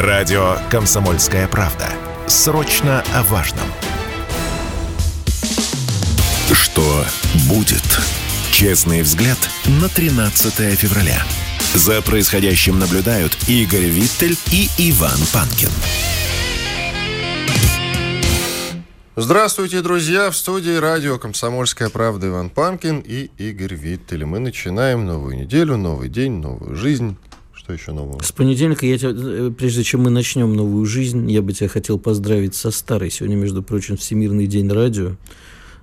Радио «Комсомольская правда». Срочно о важном. Что будет? Честный взгляд на 13 февраля. За происходящим наблюдают Игорь Виттель и Иван Панкин. Здравствуйте, друзья! В студии радио «Комсомольская правда» Иван Панкин и Игорь Виттель. Мы начинаем новую неделю, новый день, новую жизнь. Что еще нового? С понедельника, я тебя, э, прежде чем мы начнем новую жизнь, я бы тебя хотел поздравить со старой. Сегодня, между прочим, Всемирный день радио.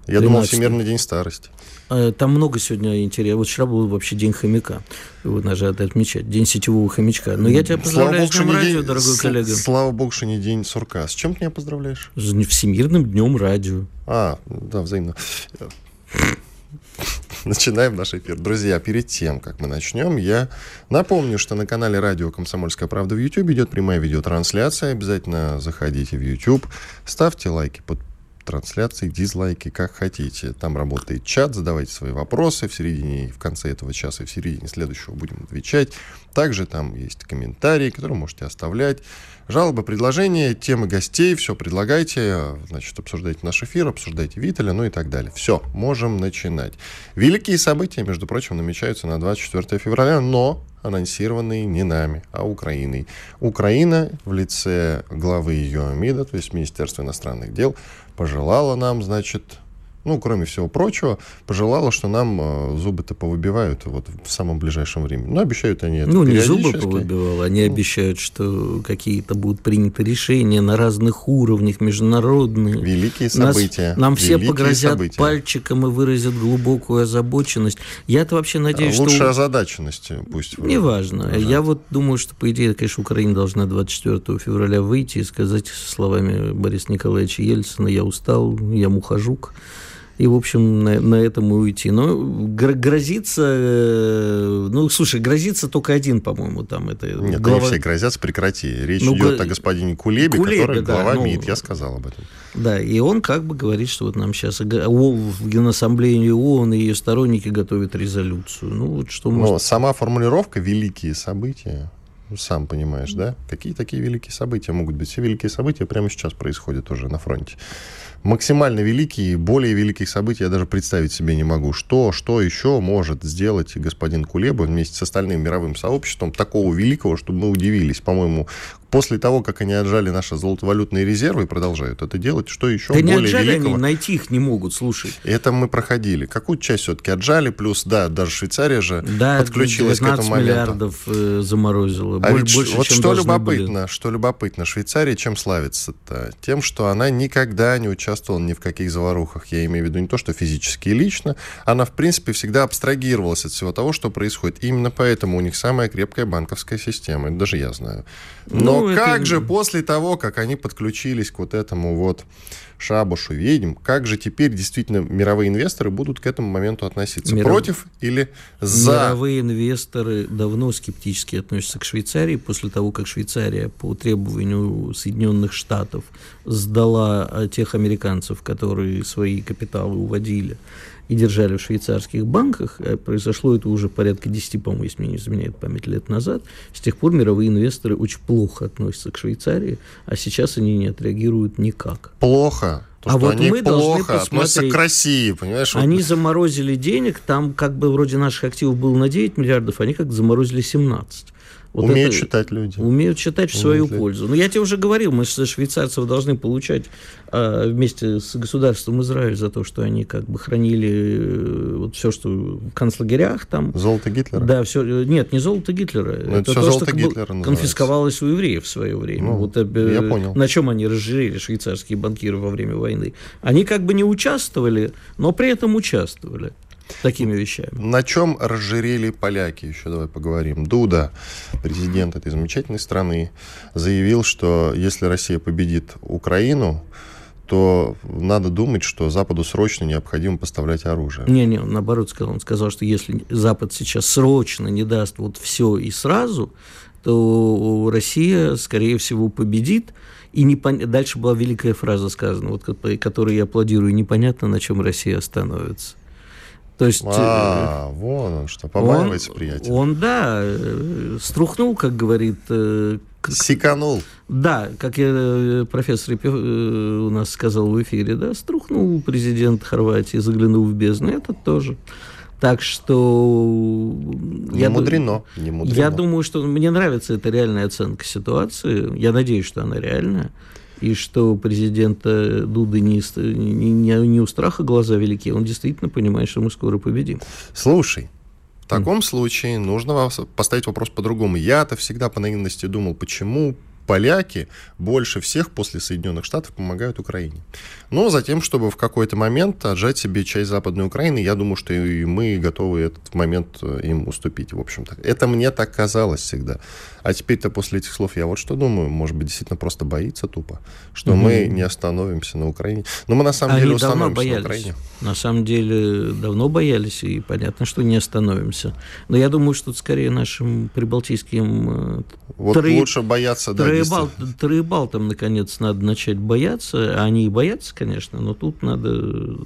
Я думал, Всемирный день старости. Э, там много сегодня интересного. Вот вчера был вообще день хомяка. Вот надо отмечать. День сетевого хомячка. Но я тебя поздравляю слава с днем радио, день, дорогой с, коллега. Слава богу, что не день сурка. С чем ты меня поздравляешь? С Всемирным днем радио. А, да, взаимно. Начинаем наш эфир. Друзья, перед тем, как мы начнем, я напомню, что на канале радио «Комсомольская правда» в YouTube идет прямая видеотрансляция. Обязательно заходите в YouTube, ставьте лайки под трансляции, дизлайки, как хотите. Там работает чат, задавайте свои вопросы. В середине и в конце этого часа, и в середине следующего будем отвечать. Также там есть комментарии, которые можете оставлять. Жалобы, предложения, темы гостей, все предлагайте, значит, обсуждайте наш эфир, обсуждайте Виталя, ну и так далее. Все, можем начинать. Великие события, между прочим, намечаются на 24 февраля, но анонсированные не нами, а Украиной. Украина в лице главы ее МИДа, то есть Министерства иностранных дел, пожелала нам, значит, ну, кроме всего прочего, пожелала, что нам э, зубы-то повыбивают вот в самом ближайшем времени. Ну, обещают они это Ну, не зубы повыбивала, они ну. обещают, что какие-то будут приняты решения на разных уровнях, международные. Великие события. Нас, нам все погрозят события. пальчиком и выразят глубокую озабоченность. Я-то вообще надеюсь, Лучше что... озадаченность пусть. Неважно. выражают. Я вот думаю, что, по идее, конечно, Украина должна 24 февраля выйти и сказать словами Бориса Николаевича Ельцина «Я устал, я мухожук» и, в общем, на, на этом и уйти. Но грозится, э, ну, слушай, грозится только один, по-моему, там это Нет, глава... они все грозятся, прекрати. Речь ну, идет г... о господине Кулебе, Кулебе который да, глава ну, МИД, я сказал об этом. Да, и он как бы говорит, что вот нам сейчас в Генассамблее ООН и ее сторонники готовят резолюцию. Ну, вот что Но может... сама формулировка «великие события», ну, сам понимаешь, да? Какие такие великие события могут быть? Все великие события прямо сейчас происходят уже на фронте максимально великие, более великих событий я даже представить себе не могу. Что, что еще может сделать господин Кулеба вместе с остальным мировым сообществом такого великого, чтобы мы удивились? По-моему, после того, как они отжали наши золотовалютные резервы и продолжают это делать, что еще да более не отжали великого? они, найти их не могут, слушай. Это мы проходили. Какую часть все-таки отжали, плюс, да, даже Швейцария же да, подключилась к этому моменту. миллиардов э, заморозила. А больше, ведь, вот что любопытно, были. что любопытно, Швейцария чем славится-то? Тем, что она никогда не участвовала ни в каких заварухах. Я имею в виду не то, что физически и лично. Она, в принципе, всегда абстрагировалась от всего того, что происходит. Именно поэтому у них самая крепкая банковская система. Это даже я знаю. Но Ну, как это- же после того, как они подключились к вот этому вот шабушу ведьм, как же теперь действительно мировые инвесторы будут к этому моменту относиться? Миров- Против или за? Мировые инвесторы давно скептически относятся к Швейцарии после того, как Швейцария по требованию Соединенных Штатов сдала э, тех американцев, которые свои капиталы уводили и держали в швейцарских банках. Э, Произошло это уже порядка 10, по-моему, если мне не изменяет память, лет назад. С тех пор мировые инвесторы очень плохо относятся к Швейцарии, а сейчас они не отреагируют никак. Плохо. То, А вот они мы должны плохо относятся посмотреть. к России, понимаешь? Они заморозили денег, там как бы вроде наших активов было на 9 миллиардов, они как заморозили 17. Вот умеют это- читать люди. Умеют читать в свою Умеют пользу. Но я тебе уже говорил, мы со швейцарцев должны получать а, вместе с государством Израиль за то, что они как бы хранили э, вот все, что в концлагерях там. Золото Гитлера? Да, все. Нет, не золото Гитлера. Ну, это всё то, золото что как бы Гитлера называется. конфисковалось у евреев в свое время. Ну, вот, э, я понял. На чем они разжирели, швейцарские банкиры во время войны? Они как бы не участвовали, но при этом участвовали такими вещами. На чем разжирели поляки? Еще давай поговорим. Дуда, президент этой замечательной страны, заявил, что если Россия победит Украину, то надо думать, что Западу срочно необходимо поставлять оружие. Не-не, он наоборот сказал. Он сказал, что если Запад сейчас срочно не даст вот все и сразу, то Россия, скорее всего, победит. И непон... дальше была великая фраза сказана, вот, ко- которой я аплодирую, непонятно, на чем Россия остановится. То есть... э, А, вон он что, побаивается, приятель. Он, да, э, струхнул, как говорит э, Сиканул. Да, как я, э, профессор э, у нас сказал в эфире, да, струхнул президент Хорватии, заглянул в бездну, этот тоже. Так что... Не я мудрено, не мудрено. Я думаю, что мне нравится эта реальная оценка ситуации. Я надеюсь, что она реальная. И что президента Дуды не, не, не у страха глаза велики, он действительно понимает, что мы скоро победим. Слушай, в таком случае нужно поставить вопрос по-другому. Я-то всегда по наивности думал, почему поляки больше всех после Соединенных Штатов помогают Украине. Но затем, чтобы в какой-то момент отжать себе часть Западной Украины, я думаю, что и мы готовы этот момент э, им уступить, в общем-то. Это мне так казалось всегда. А теперь-то после этих слов я вот что думаю, может быть, действительно просто боится тупо, что mm-hmm. мы не остановимся на Украине. Но мы на самом Они деле установимся боялись. на Украине. На самом деле давно боялись, и понятно, что не остановимся. Но я думаю, что скорее нашим прибалтийским... Э, вот трои... лучше бояться, да, Троебал... Троебалтам, наконец, надо начать бояться. Они и боятся, конечно, но тут надо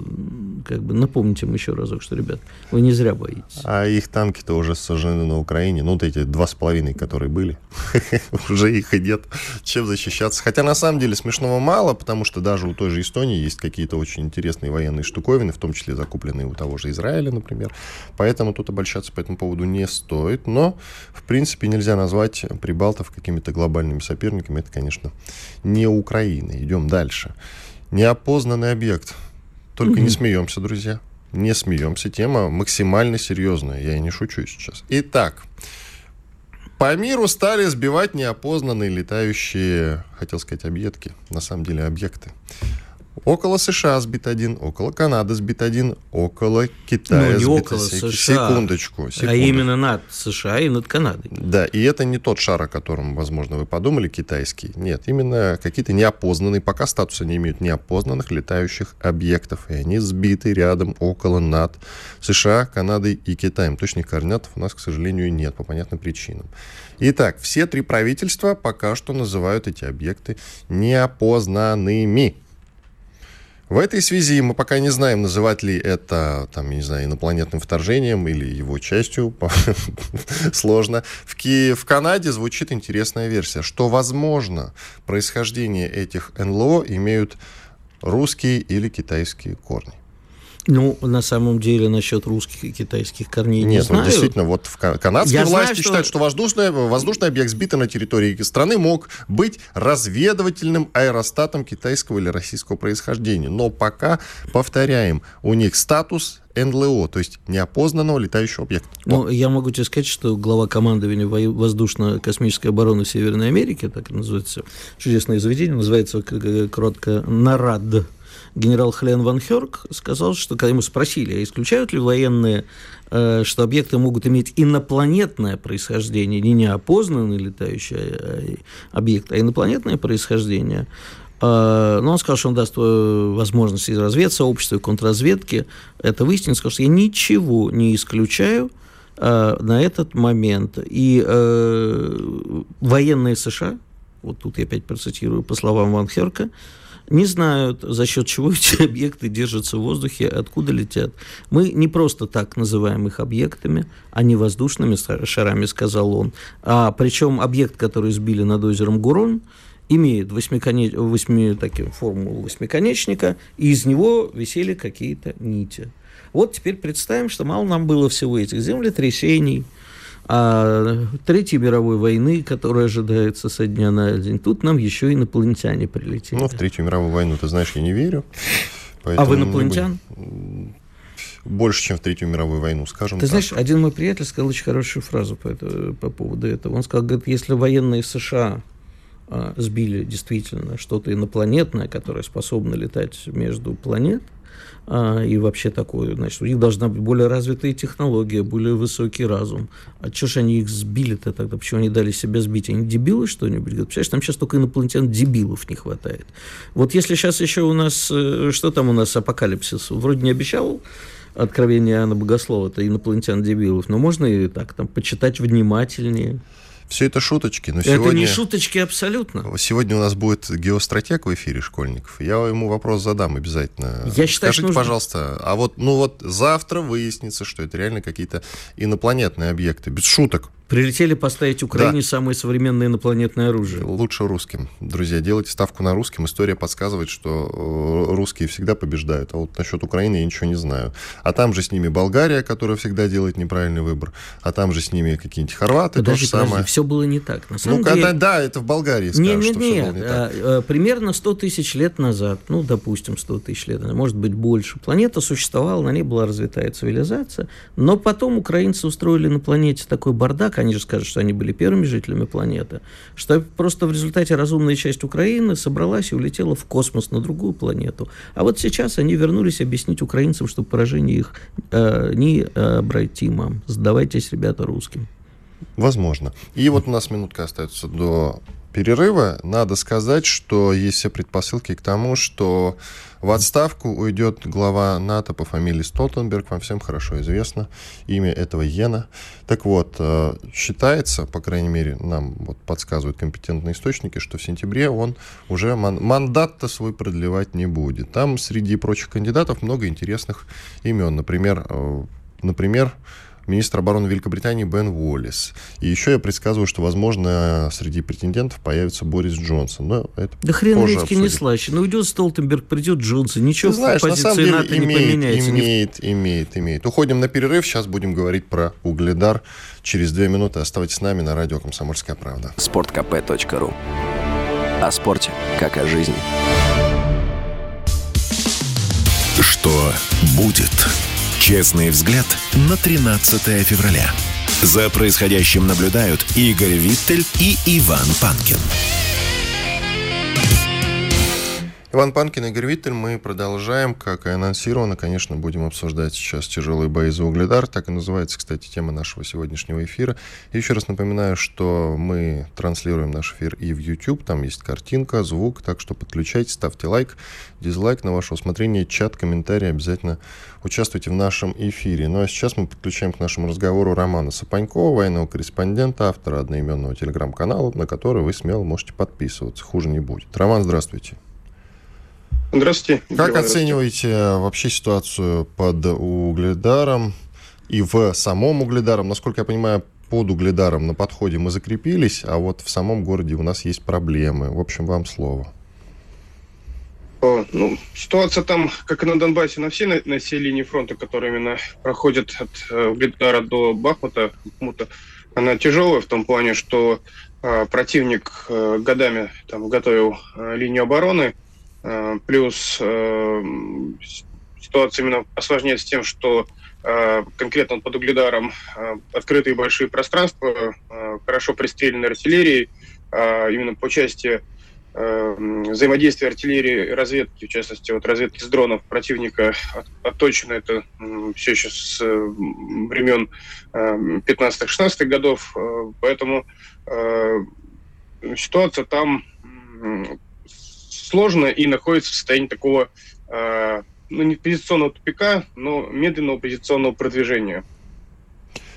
как бы напомнить им еще разок, что, ребят, вы не зря боитесь. А их танки-то уже сожжены на Украине. Ну, вот эти два с половиной, которые были, уже их и нет. Чем защищаться? Хотя, на самом деле, смешного мало, потому что даже у той же Эстонии есть какие-то очень интересные военные штуковины, в том числе закупленные у того же Израиля, например. Поэтому тут обольщаться по этому поводу не стоит. Но, в принципе, нельзя назвать прибалтов какими-то глобальными соперниками. Это, конечно, не Украина. Идем дальше. Неопознанный объект. Только не смеемся, друзья. Не смеемся. Тема максимально серьезная. Я и не шучу сейчас. Итак, по миру стали сбивать неопознанные летающие, хотел сказать, объедки, на самом деле объекты. Около США сбит один, около Канады сбит один, около Китая ну, не сбит около США, секундочку, а секундочку. А именно над США и над Канадой. Да, и это не тот шар, о котором, возможно, вы подумали, китайский. Нет, именно какие-то неопознанные, пока статуса не имеют неопознанных летающих объектов. И они сбиты рядом, около, над США, Канадой и Китаем. Точных координат у нас, к сожалению, нет по понятным причинам. Итак, все три правительства пока что называют эти объекты неопознанными. В этой связи мы пока не знаем, называть ли это, там, не знаю, инопланетным вторжением или его частью. Сложно. В, Ки... в Канаде звучит интересная версия, что, возможно, происхождение этих НЛО имеют русские или китайские корни. Ну, на самом деле, насчет русских и китайских корней не Нет, знаю. ну, действительно, вот в канадские Я власти знаю, что... считают, что воздушный, воздушный объект, сбитый на территории страны, мог быть разведывательным аэростатом китайского или российского происхождения. Но пока, повторяем, у них статус НЛО, то есть неопознанного летающего объекта. Ну, я могу тебе сказать, что глава командования воздушно-космической обороны Северной Америки, так называется, чудесное заведение, называется коротко НАРАД, генерал Хелен Ван Херк сказал, что когда ему спросили, а исключают ли военные, э, что объекты могут иметь инопланетное происхождение, не неопознанный летающий э, объект, а инопланетное происхождение, но он сказал, что он даст возможность из разведсообщества и контрразведки это выяснить. Он сказал, что я ничего не исключаю на этот момент. И военные США, вот тут я опять процитирую по словам Ван Херка, не знают, за счет чего эти объекты держатся в воздухе, откуда летят. Мы не просто так называем их объектами, а не воздушными шарами, сказал он. А причем объект, который сбили над озером Гурон, имеет восьмиконеч... восьми... таким, форму восьмиконечника, и из него висели какие-то нити. Вот теперь представим, что мало нам было всего этих землетрясений, а Третьей мировой войны, которая ожидается со дня на день, тут нам еще инопланетяне прилетели. Ну, в Третью мировую войну, ты знаешь, я не верю. А в инопланетян? Больше, чем в Третью мировую войну, скажем Ты так. знаешь, один мой приятель сказал очень хорошую фразу по, это, по поводу этого. Он сказал, говорит, если военные США а, сбили действительно что-то инопланетное, которое способно летать между планет, и вообще такое, значит, у них должна быть более развитая технология, более высокий разум. А что ж они их сбили-то тогда? Почему они дали себя сбить? Они дебилы что-нибудь? Представляешь, там сейчас только инопланетян дебилов не хватает. Вот если сейчас еще у нас, э, что там у нас, апокалипсис, вроде не обещал откровение Анна Богослова, это инопланетян дебилов, но можно и так там почитать внимательнее. Все это шуточки. Но это сегодня... не шуточки абсолютно. Сегодня у нас будет геостратег в эфире школьников. Я ему вопрос задам обязательно. Я считаю, Скажите, нужно... пожалуйста, а вот, ну вот завтра выяснится, что это реально какие-то инопланетные объекты. Без шуток. Прилетели поставить Украине да. самое современное инопланетное оружие. Лучше русским. Друзья, делайте ставку на русским. История подсказывает, что э, русские всегда побеждают. А вот насчет Украины я ничего не знаю. А там же с ними Болгария, которая всегда делает неправильный выбор. А там же с ними какие-нибудь хорваты. Подожди, то же подожди, самое. все было не так. На самом ну, деле... когда, да, это в Болгарии скажут, нет, нет, что нет, все было не так. А, а, примерно 100 тысяч лет назад, ну, допустим, 100 тысяч лет, может быть, больше, планета существовала, на ней была развитая цивилизация, но потом украинцы устроили на планете такой бардак, они же скажут, что они были первыми жителями планеты, что просто в результате разумная часть Украины собралась и улетела в космос на другую планету. А вот сейчас они вернулись объяснить украинцам, что поражение их э, необратимо. Сдавайтесь, ребята, русским. Возможно. И вот у нас минутка остается до перерыва. Надо сказать, что есть все предпосылки к тому, что в отставку уйдет глава НАТО по фамилии Столтенберг, вам всем хорошо известно имя этого Йена. Так вот, э, считается, по крайней мере, нам вот подсказывают компетентные источники, что в сентябре он уже ман- мандат-то свой продлевать не будет. Там среди прочих кандидатов много интересных имен. Например, э, например, министр обороны Великобритании Бен Уоллес. И еще я предсказываю, что, возможно, среди претендентов появится Борис Джонсон. Но это да хрен редьки не слаще. Ну, уйдет Столтенберг, придет Джонсон. Ничего Ты знаешь, на самом деле, НАТО имеет, не поменяется. Имеет, имеет, имеет. Уходим на перерыв. Сейчас будем говорить про угледар. Через две минуты оставайтесь с нами на радио «Комсомольская правда». sportkp.ru О спорте, как о жизни. Что будет? Честный взгляд на 13 февраля. За происходящим наблюдают Игорь Виттель и Иван Панкин. Иван Панкин, Игорь Виттель, мы продолжаем, как и анонсировано, конечно, будем обсуждать сейчас тяжелые бои за угледар, так и называется, кстати, тема нашего сегодняшнего эфира. И еще раз напоминаю, что мы транслируем наш эфир и в YouTube, там есть картинка, звук, так что подключайтесь, ставьте лайк, дизлайк на ваше усмотрение, чат, комментарии, обязательно участвуйте в нашем эфире. Ну а сейчас мы подключаем к нашему разговору Романа Сапанькова, военного корреспондента, автора одноименного телеграм-канала, на который вы смело можете подписываться, хуже не будет. Роман, здравствуйте. Здравствуйте. Как оцениваете э, вообще ситуацию под угледаром и в самом угледаром? Насколько я понимаю, под угледаром на подходе мы закрепились, а вот в самом городе у нас есть проблемы. В общем, вам слово. О, ну, ситуация там, как и на Донбассе, на всей на, на всей линии фронта, которая именно проходит от э, Угледара до Бахмута, Бахмута, она тяжелая в том плане, что э, противник э, годами там готовил э, линию обороны, плюс э, ситуация именно осложняется тем, что э, конкретно под Угледаром открытые большие пространства, хорошо пристрелены артиллерией, именно по части взаимодействия артиллерии и разведки, в частности, вот разведки с дронов противника отточено это все еще с времен 15-16 годов, поэтому ситуация там сложно и находится в состоянии такого, э, ну, не позиционного тупика, но медленного позиционного продвижения.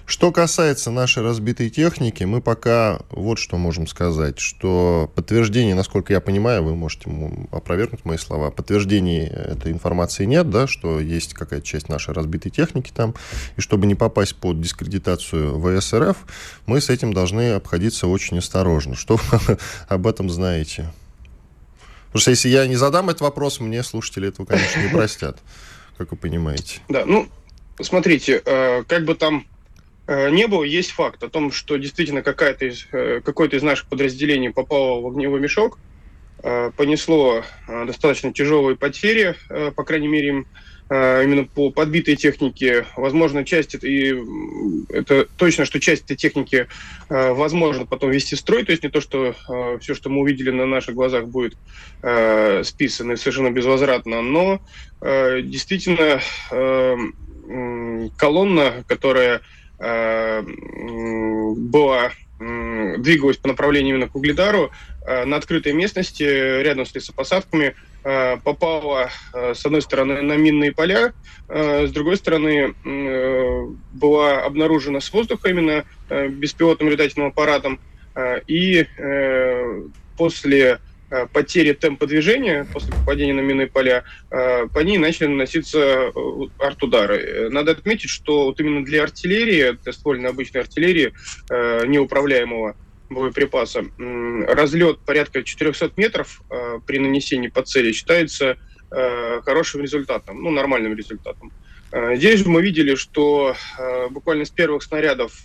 Что касается нашей разбитой техники, мы пока вот что можем сказать, что подтверждение, насколько я понимаю, вы можете опровергнуть мои слова, подтверждений этой информации нет, да, что есть какая-то часть нашей разбитой техники там, и чтобы не попасть под дискредитацию ВСРФ, мы с этим должны обходиться очень осторожно. Что вы об этом знаете? Потому что если я не задам этот вопрос, мне слушатели этого, конечно, не простят, как вы понимаете. Да, ну, смотрите, э, как бы там э, не было, есть факт о том, что действительно какая-то из, э, какое-то из наших подразделений попало в огневой мешок, понесло достаточно тяжелые потери, по крайней мере, им именно по подбитой технике. Возможно, часть, и это точно, что часть этой техники э, возможно потом ввести в строй, то есть не то, что э, все, что мы увидели на наших глазах, будет списано совершенно безвозвратно, но действительно колонна, которая была двигалась по направлению именно к Угледару, на открытой местности, рядом с лесопосадками, Э, попала, э, с одной стороны, на минные поля, э, с другой стороны, была обнаружена с воздуха именно беспилотным летательным аппаратом, и после э, потери темпа движения после попадения на минные поля, э, по ней начали наноситься э, артудары. Надо отметить, что вот именно для артиллерии, для ствольной обычной артиллерии, неуправляемого боеприпаса, разлет порядка 400 метров при нанесении по цели считается хорошим результатом, ну, нормальным результатом. Здесь же мы видели, что буквально с первых снарядов,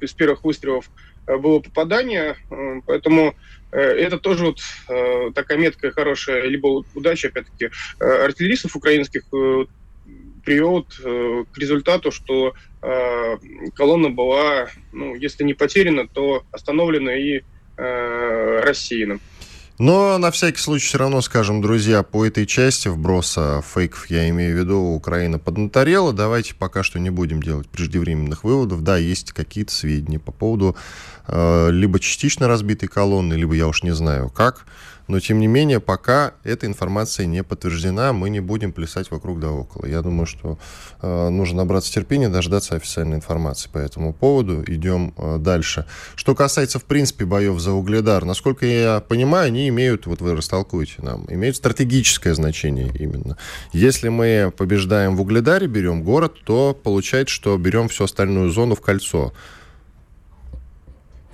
с первых выстрелов было попадание, поэтому Э, это тоже вот э, такая меткая хорошая, либо удача, опять-таки, э, артиллеристов украинских привел к результату, что колонна была, ну, если не потеряна, то остановлена и рассеяна. Но на всякий случай все равно скажем, друзья, по этой части вброса фейков, я имею в виду, Украина поднаторела. Давайте пока что не будем делать преждевременных выводов. Да, есть какие-то сведения по поводу э, либо частично разбитой колонны, либо я уж не знаю как. Но, тем не менее, пока эта информация не подтверждена, мы не будем плясать вокруг да около. Я думаю, что э, нужно набраться терпения, дождаться официальной информации по этому поводу. Идем э, дальше. Что касается, в принципе, боев за Угледар, насколько я понимаю, они имеют, вот вы растолкуете нам, имеют стратегическое значение именно. Если мы побеждаем в Угледаре, берем город, то получается, что берем всю остальную зону в кольцо.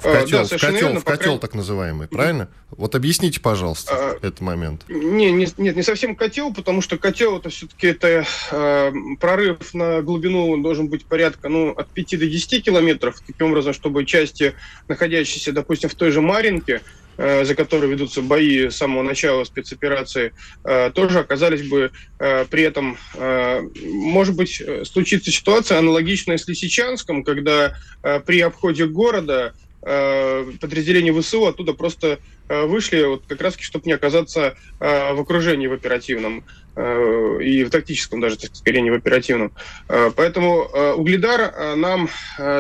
В э, котел, да, в котел, верно, в котел крайней... так называемый, правильно? Вот объясните, пожалуйста, а, этот момент. Не, не, нет, не совсем котел, потому что котел это все-таки это э, прорыв на глубину должен быть порядка ну, от 5 до 10 километров, таким образом, чтобы части, находящиеся, допустим, в той же Маринке, э, за которой ведутся бои с самого начала спецоперации, э, тоже оказались бы э, при этом, э, может быть, э, случится ситуация аналогичная с Лисичанском, когда э, при обходе города Э, подразделения ВСУ оттуда просто э, вышли, вот как раз чтобы не оказаться э, в окружении в оперативном. Э, и в тактическом даже, так скорее, не в оперативном. Э, поэтому э, Угледар нам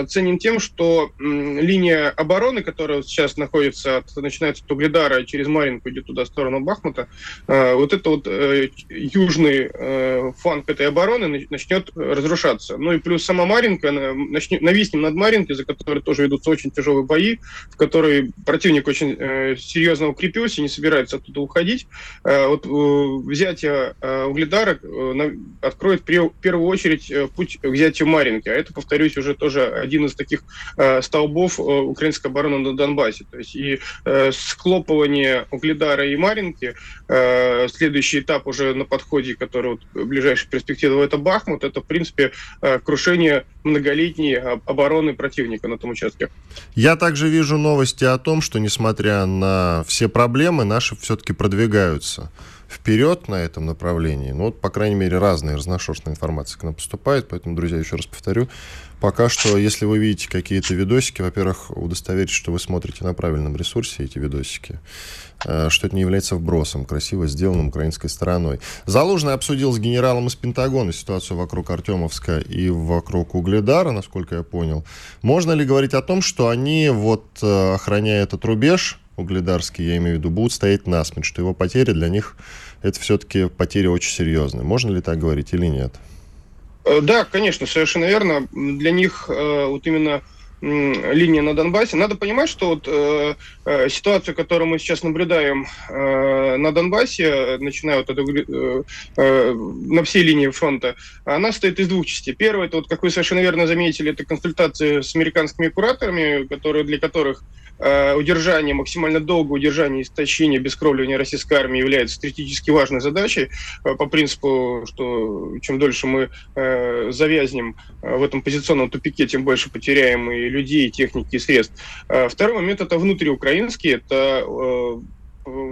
ценен тем, что линия обороны, которая сейчас находится, от, начинается от Угледара, через Маринку идет туда, в сторону Бахмута, вот это вот южный фланг этой обороны начнет разрушаться. Ну и плюс сама Маринка, начнет, нависнем над Маринкой, за которой тоже ведутся очень тяжелые бои, в которой противник очень серьезно укрепился не собирается оттуда уходить. Вот взятие Э, Угледара э, откроет в первую очередь э, путь к взятию Маринки. А это, повторюсь, уже тоже один из таких столбов украинской обороны на Донбассе. То есть и склопывание Угледара и Маринки, следующий этап уже на подходе, который вот в ближайшей перспективе, это Бахмут, это, в принципе, крушение многолетней обороны противника на том участке. Я также вижу новости о том, что, несмотря на все проблемы, наши все-таки продвигаются вперед на этом направлении. Ну, вот, по крайней мере, разная разношерстная информация к нам поступает. Поэтому, друзья, еще раз повторю, пока что, если вы видите какие-то видосики, во-первых, удостоверьтесь, что вы смотрите на правильном ресурсе эти видосики, э, что это не является вбросом, красиво сделанным украинской стороной. Залужный обсудил с генералом из Пентагона ситуацию вокруг Артемовска и вокруг Угледара, насколько я понял. Можно ли говорить о том, что они, вот, э, охраняя этот рубеж, угледарский, я имею в виду, будут стоять насмерть, что его потери для них это все-таки потери очень серьезные. Можно ли так говорить или нет? Э, да, конечно, совершенно верно. Для них э, вот именно линия на Донбассе. Надо понимать, что вот э, э, ситуацию, которую мы сейчас наблюдаем э, на Донбассе, начиная вот от, э, э, на всей линии фронта, она состоит из двух частей. Первое, это вот, как вы совершенно верно заметили, это консультации с американскими кураторами, которые, для которых Э, удержание, максимально долгое удержание истощения, бескровливания российской армии является стратегически важной задачей по принципу, что чем дольше мы завязнем в этом позиционном тупике, тем больше потеряем и людей, техники, и средств. Второй момент – это внутриукраинский, это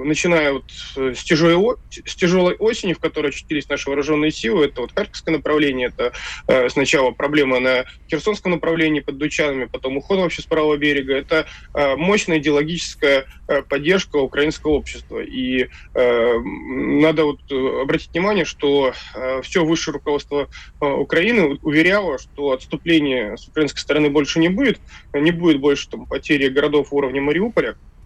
начиная вот э, с тяжелой, с тяжелой осени, в которой очутились наши вооруженные силы, это вот Харьковское направление, это э, сначала проблема на Херсонском направлении под Дучанами, потом уход вообще с правого берега, это э, мощная идеологическая э, поддержка украинского общества. И э, надо вот э, обратить внимание, что э, все высшее руководство э, Украины уверяло, что отступления с украинской стороны больше не будет, не будет больше там, потери городов уровня Мариуполя, Э,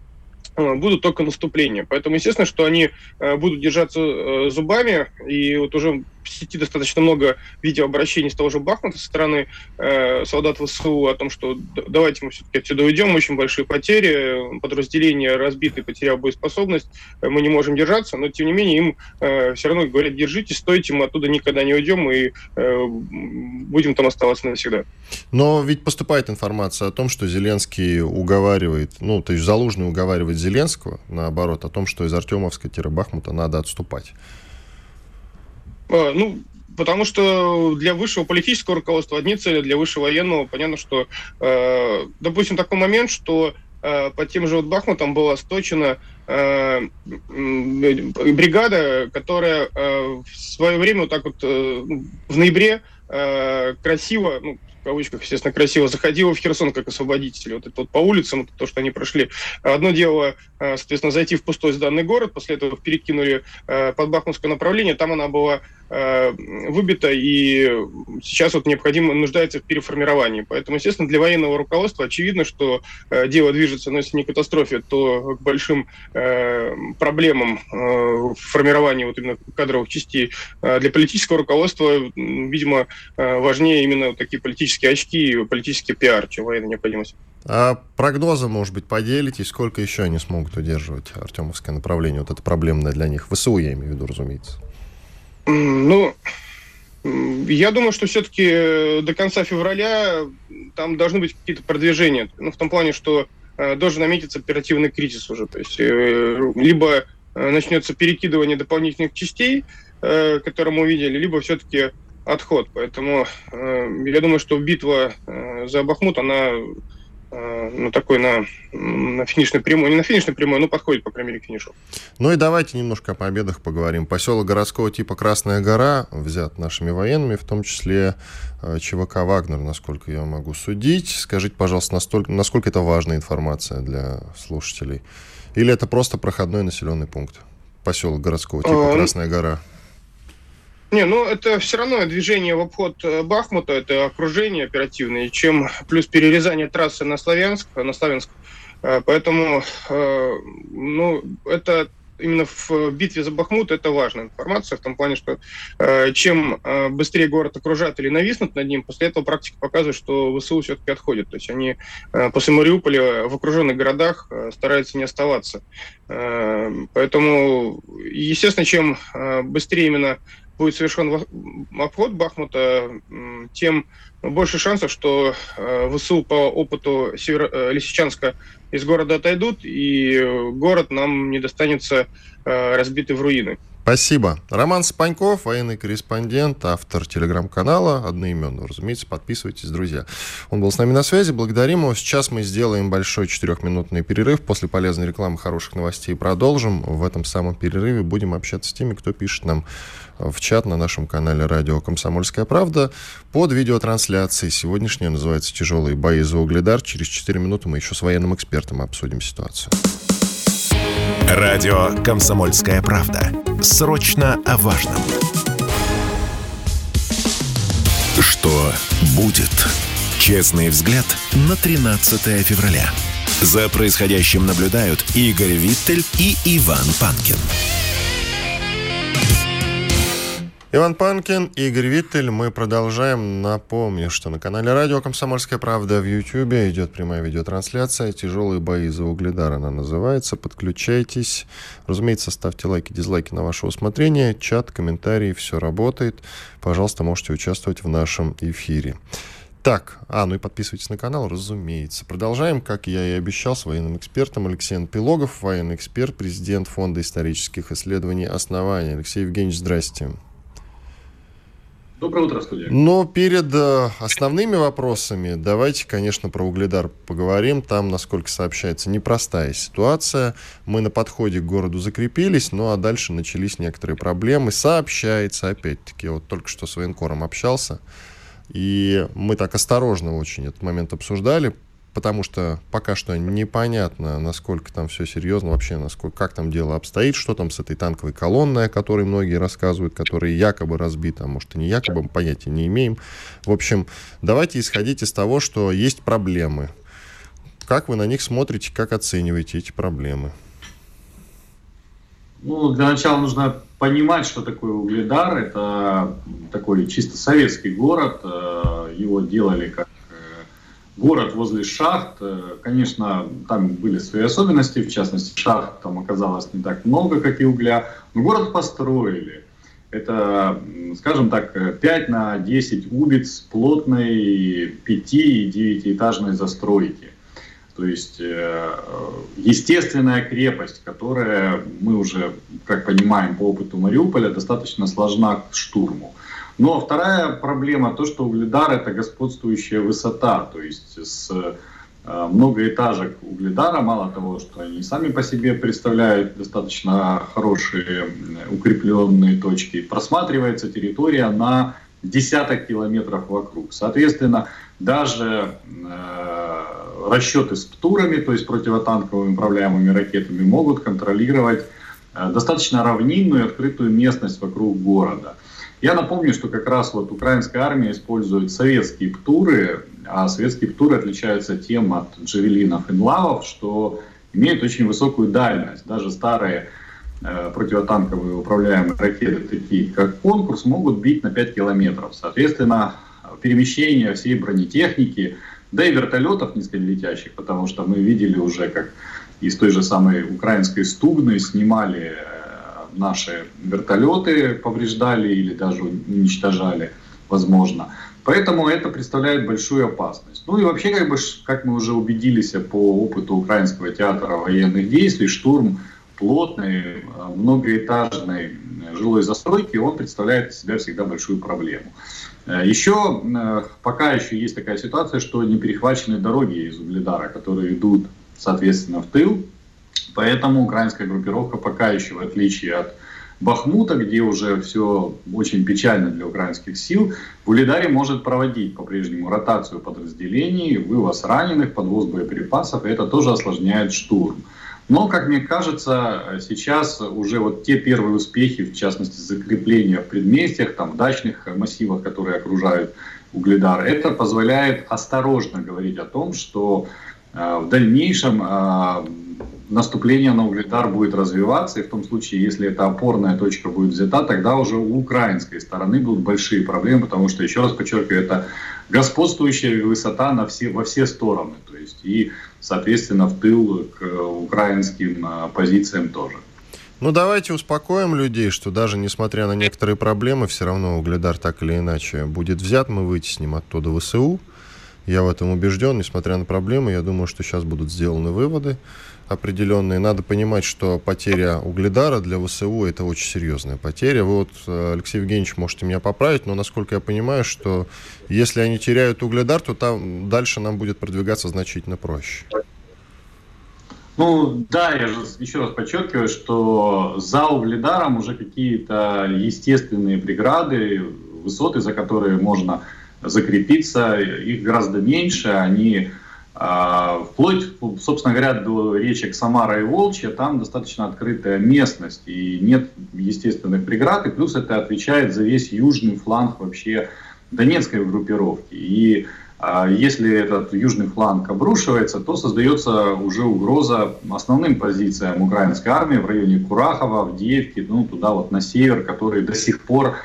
будут только наступления. Поэтому, естественно, что они э, будут держаться э, зубами, и вот уже в сети достаточно много видеообращений с того же Бахмута со стороны э, солдат ВСУ о том, что давайте мы все-таки отсюда уйдем, очень большие потери, подразделение разбиты, потерял боеспособность, мы не можем держаться, но тем не менее им э, все равно говорят, держитесь, стойте, мы оттуда никогда не уйдем и э, будем там оставаться навсегда. Но ведь поступает информация о том, что Зеленский уговаривает, ну, то есть Залужный уговаривает Зеленского, наоборот, о том, что из Артемовска-Бахмута надо отступать. А, ну, потому что для высшего политического руководства одни цели, для высшего военного понятно, что, э, допустим, такой момент, что э, под тем же вот Бахмутом была сточена э, бригада, которая э, в свое время вот так вот э, в ноябре э, красиво, ну, в кавычках, естественно, красиво заходила в Херсон как освободители. Вот это вот по улицам, то, что они прошли. Одно дело, э, соответственно, зайти в пустой сданный город, после этого перекинули э, под Бахмутское направление, там она была э, выбита и сейчас вот необходимо, нуждается в переформировании. Поэтому, естественно, для военного руководства очевидно, что дело движется, но если не к катастрофе, то к большим проблемам в формировании вот именно кадровых частей. Для политического руководства, видимо, важнее именно такие политические очки, политический пиар, чем военная необходимость. А прогнозы, может быть, поделитесь, сколько еще они смогут удерживать Артемовское направление? Вот это проблемное для них. ВСУ, я имею в виду, разумеется. Ну, я думаю, что все-таки э, до конца февраля там должны быть какие-то продвижения. Ну, в том плане, что э, должен наметиться оперативный кризис уже. То есть э, либо начнется перекидывание дополнительных частей, которые мы увидели, либо все-таки отход. Поэтому я думаю, что битва за Бахмут, она ну, такой на, на финишной прямой, не на финишной прямой, но подходит, по крайней мере, к финишу. Ну и давайте немножко о победах поговорим. Поселок городского типа Красная гора взят нашими военными, в том числе э, ЧВК «Вагнер», насколько я могу судить. Скажите, пожалуйста, настолько, насколько это важная информация для слушателей? Или это просто проходной населенный пункт? Поселок городского типа Красная гора. Не, ну это все равно движение в обход э, Бахмута, это окружение оперативное, чем плюс перерезание трассы на Славянск, на Славянск. Э, поэтому, э, ну, это именно в битве за Бахмут это важная информация, в том плане, что чем быстрее город окружат или нависнут над ним, после этого практика показывает, что ВСУ все-таки отходит. То есть они после Мариуполя в окруженных городах стараются не оставаться. Поэтому, естественно, чем быстрее именно будет совершен обход Бахмута, тем больше шансов, что э, ВСУ по опыту Северо- э, Лисичанска из города отойдут, и город нам не достанется э, разбитый в руины. Спасибо. Роман Спаньков, военный корреспондент, автор телеграм-канала, одноименного, разумеется, подписывайтесь, друзья. Он был с нами на связи, благодарим его. Сейчас мы сделаем большой четырехминутный перерыв. После полезной рекламы, хороших новостей продолжим. В этом самом перерыве будем общаться с теми, кто пишет нам в чат на нашем канале радио «Комсомольская правда» под видеотрансляцией. Сегодняшняя называется «Тяжелые бои за Угледар». Через 4 минуты мы еще с военным экспертом обсудим ситуацию. Радио «Комсомольская правда». Срочно о важном. Что будет? Честный взгляд на 13 февраля. За происходящим наблюдают Игорь Виттель и Иван Панкин. Иван Панкин, Игорь Виттель. Мы продолжаем. Напомню, что на канале Радио «Комсомольская правда» в Ютьюбе идет прямая видеотрансляция. «Тяжелые бои за Угледар» она называется. Подключайтесь. Разумеется, ставьте лайки, дизлайки на ваше усмотрение. Чат, комментарии, все работает. Пожалуйста, можете участвовать в нашем эфире. Так, а, ну и подписывайтесь на канал, разумеется. Продолжаем, как я и обещал, с военным экспертом Алексеем Пилогов, военный эксперт, президент Фонда исторических исследований «Основания». Алексей Евгеньевич, здрасте. Доброе утро, студия. Но перед э, основными вопросами давайте, конечно, про Угледар поговорим. Там, насколько сообщается, непростая ситуация. Мы на подходе к городу закрепились, ну а дальше начались некоторые проблемы. Сообщается, опять-таки, вот только что с военкором общался, и мы так осторожно очень этот момент обсуждали, потому что пока что непонятно, насколько там все серьезно, вообще, насколько, как там дело обстоит, что там с этой танковой колонной, о которой многие рассказывают, которая якобы разбита, а может и не якобы, мы понятия не имеем. В общем, давайте исходить из того, что есть проблемы. Как вы на них смотрите, как оцениваете эти проблемы? Ну, для начала нужно понимать, что такое Угледар. Это такой чисто советский город. Э, его делали как город возле шахт. Э, конечно, там были свои особенности, в частности, шахт там оказалось не так много, как и угля. Но город построили. Это, скажем так, 5 на 10 убиц плотной 5- и 9-этажной застройки. То есть э, естественная крепость, которая мы уже, как понимаем по опыту Мариуполя, достаточно сложна к штурму. Но вторая проблема то, что Угледар это господствующая высота, то есть с э, многоэтажек Угледара, мало того, что они сами по себе представляют достаточно хорошие укрепленные точки, просматривается территория на десяток километров вокруг. Соответственно, даже э, расчеты с ПТУРами, то есть противотанковыми управляемыми ракетами, могут контролировать э, достаточно равнинную открытую местность вокруг города. Я напомню, что как раз вот украинская армия использует советские ПТУРы, а советские ПТУРы отличаются тем от джавелинов и лавов, что имеют очень высокую дальность. Даже старые э, противотанковые управляемые ракеты, такие как «Конкурс», могут бить на 5 километров. Соответственно, перемещение всей бронетехники – да и вертолетов низколетящих, потому что мы видели уже, как из той же самой украинской Стугны снимали наши вертолеты, повреждали или даже уничтожали, возможно. Поэтому это представляет большую опасность. Ну и вообще, как, бы, как мы уже убедились по опыту Украинского театра военных действий, штурм плотной, э, многоэтажной жилой застройки, он представляет из себя всегда большую проблему. Э, еще э, пока еще есть такая ситуация, что не перехвачены дороги из Угледара, которые идут, соответственно, в тыл. Поэтому украинская группировка пока еще, в отличие от Бахмута, где уже все очень печально для украинских сил, в Улидаре может проводить по-прежнему ротацию подразделений, вывоз раненых, подвоз боеприпасов, и это тоже осложняет штурм. Но, как мне кажется, сейчас уже вот те первые успехи, в частности, закрепления в предместьях, там, дачных массивах, которые окружают Угледар, это позволяет осторожно говорить о том, что э, в дальнейшем э, наступление на Угледар будет развиваться, и в том случае, если эта опорная точка будет взята, тогда уже у украинской стороны будут большие проблемы, потому что, еще раз подчеркиваю, это господствующая высота на все, во все стороны, то есть и соответственно, в тыл к украинским а, позициям тоже. Ну, давайте успокоим людей, что даже несмотря на некоторые проблемы, все равно Угледар так или иначе будет взят, мы вытесним оттуда ВСУ. Я в этом убежден, несмотря на проблемы, я думаю, что сейчас будут сделаны выводы определенные. Надо понимать, что потеря угледара для ВСУ это очень серьезная потеря. Вот, э, Алексей Евгеньевич, можете меня поправить, но насколько я понимаю, что если они теряют угледар, то там дальше нам будет продвигаться значительно проще. Ну да, я же еще раз подчеркиваю, что за угледаром уже какие-то естественные преграды, высоты, за которые можно закрепиться, их гораздо меньше, они вплоть, собственно говоря, до речек Самара и Волчья, там достаточно открытая местность и нет естественных преград, и плюс это отвечает за весь южный фланг вообще Донецкой группировки. И а, если этот южный фланг обрушивается, то создается уже угроза основным позициям украинской армии в районе Курахова, Авдеевки, ну туда вот на север, который до сих пор